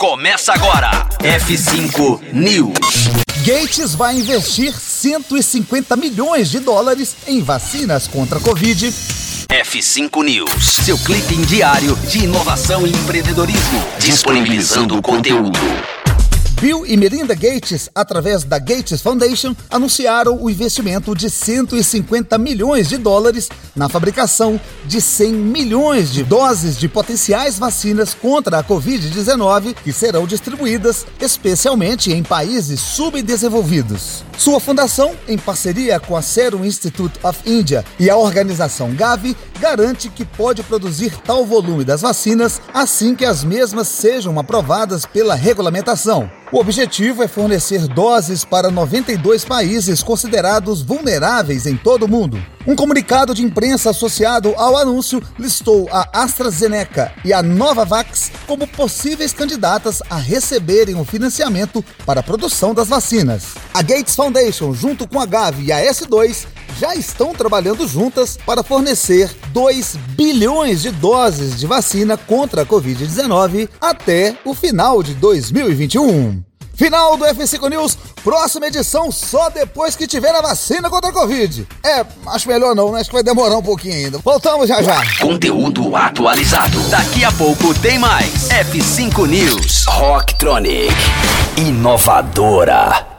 começa agora. F5 News. Gates vai investir 150 milhões de dólares em vacinas contra a Covid. F5 News, seu clipe diário de inovação e empreendedorismo, disponibilizando o conteúdo. Bill e Melinda Gates, através da Gates Foundation, anunciaram o investimento de 150 milhões de dólares na fabricação de 100 milhões de doses de potenciais vacinas contra a Covid-19 que serão distribuídas especialmente em países subdesenvolvidos. Sua fundação, em parceria com a Serum Institute of India e a organização Gavi, garante que pode produzir tal volume das vacinas assim que as mesmas sejam aprovadas pela regulamentação. O objetivo é fornecer doses para 92 países considerados vulneráveis em todo o mundo. Um comunicado de imprensa associado ao anúncio listou a AstraZeneca e a Novavax como possíveis candidatas a receberem o financiamento para a produção das vacinas. A Gates Foundation, junto com a Gavi e a S2, já estão trabalhando juntas para fornecer 2 bilhões de doses de vacina contra a Covid-19 até o final de 2021. Final do F5 News, próxima edição só depois que tiver a vacina contra a Covid. É, acho melhor não, né? Acho que vai demorar um pouquinho ainda. Voltamos já já. Conteúdo atualizado. Daqui a pouco tem mais. F5 News. Rocktronic. Inovadora.